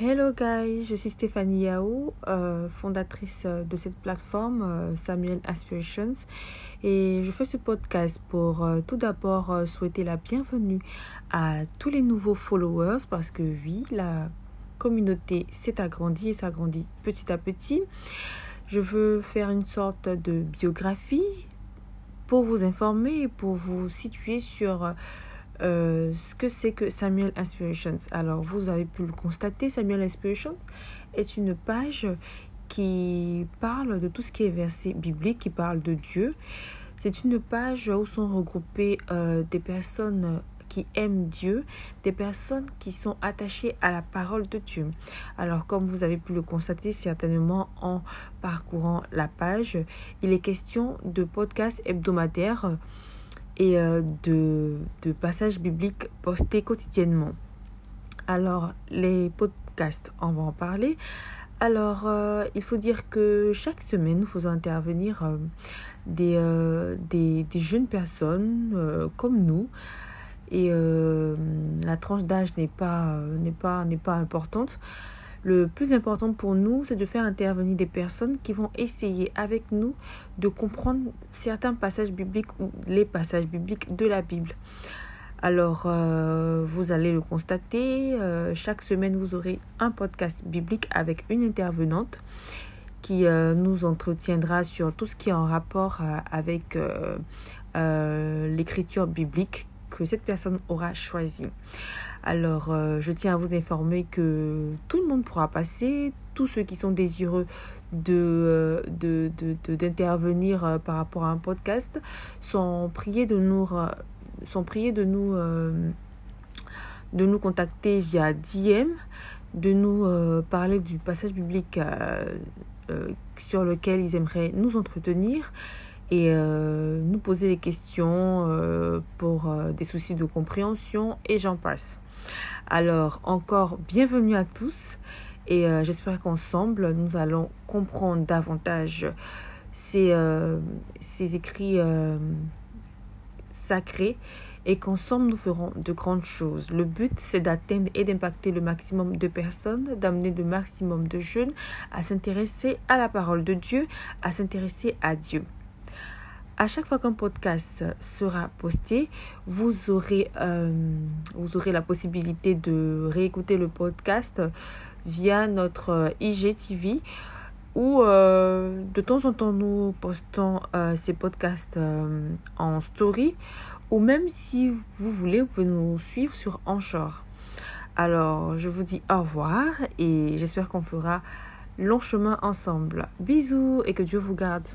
Hello guys, je suis Stéphanie Yao, euh, fondatrice de cette plateforme euh, Samuel Aspirations et je fais ce podcast pour euh, tout d'abord souhaiter la bienvenue à tous les nouveaux followers parce que oui, la communauté s'est agrandie et s'agrandit petit à petit. Je veux faire une sorte de biographie pour vous informer pour vous situer sur euh, ce que c'est que Samuel Inspirations? Alors, vous avez pu le constater, Samuel Inspirations est une page qui parle de tout ce qui est versé biblique, qui parle de Dieu. C'est une page où sont regroupées euh, des personnes qui aiment Dieu, des personnes qui sont attachées à la parole de Dieu. Alors, comme vous avez pu le constater certainement en parcourant la page, il est question de podcasts hebdomadaires et euh, de, de passages bibliques postés quotidiennement. Alors, les podcasts, on va en parler. Alors, euh, il faut dire que chaque semaine, nous faisons intervenir euh, des, des, des, jeunes personnes comme nous. Et la tranche d'âge n'est pas, n'est pas, n'est pas importante. Le plus important pour nous, c'est de faire intervenir des personnes qui vont essayer avec nous de comprendre certains passages bibliques ou les passages bibliques de la Bible. Alors, euh, vous allez le constater, euh, chaque semaine, vous aurez un podcast biblique avec une intervenante qui euh, nous entretiendra sur tout ce qui est en rapport avec l'écriture biblique cette personne aura choisi. Alors, euh, je tiens à vous informer que tout le monde pourra passer, tous ceux qui sont désireux de euh, d'intervenir euh, par rapport à un podcast sont priés de nous sont priés de nous de nous contacter via DM, de nous parler du passage biblique sur lequel ils aimeraient nous entretenir et nous poser des questions pour des soucis de compréhension et j'en passe. Alors encore bienvenue à tous et euh, j'espère qu'ensemble nous allons comprendre davantage ces, euh, ces écrits euh, sacrés et qu'ensemble nous ferons de grandes choses. Le but c'est d'atteindre et d'impacter le maximum de personnes, d'amener le maximum de jeunes à s'intéresser à la parole de Dieu, à s'intéresser à Dieu. À chaque fois qu'un podcast sera posté, vous aurez, euh, vous aurez la possibilité de réécouter le podcast via notre euh, IGTV où euh, de temps en temps nous postons ces podcasts en story ou même si vous voulez, vous pouvez nous suivre sur Anchor. Alors, je vous dis au revoir et j'espère qu'on fera long chemin ensemble. Bisous et que Dieu vous garde.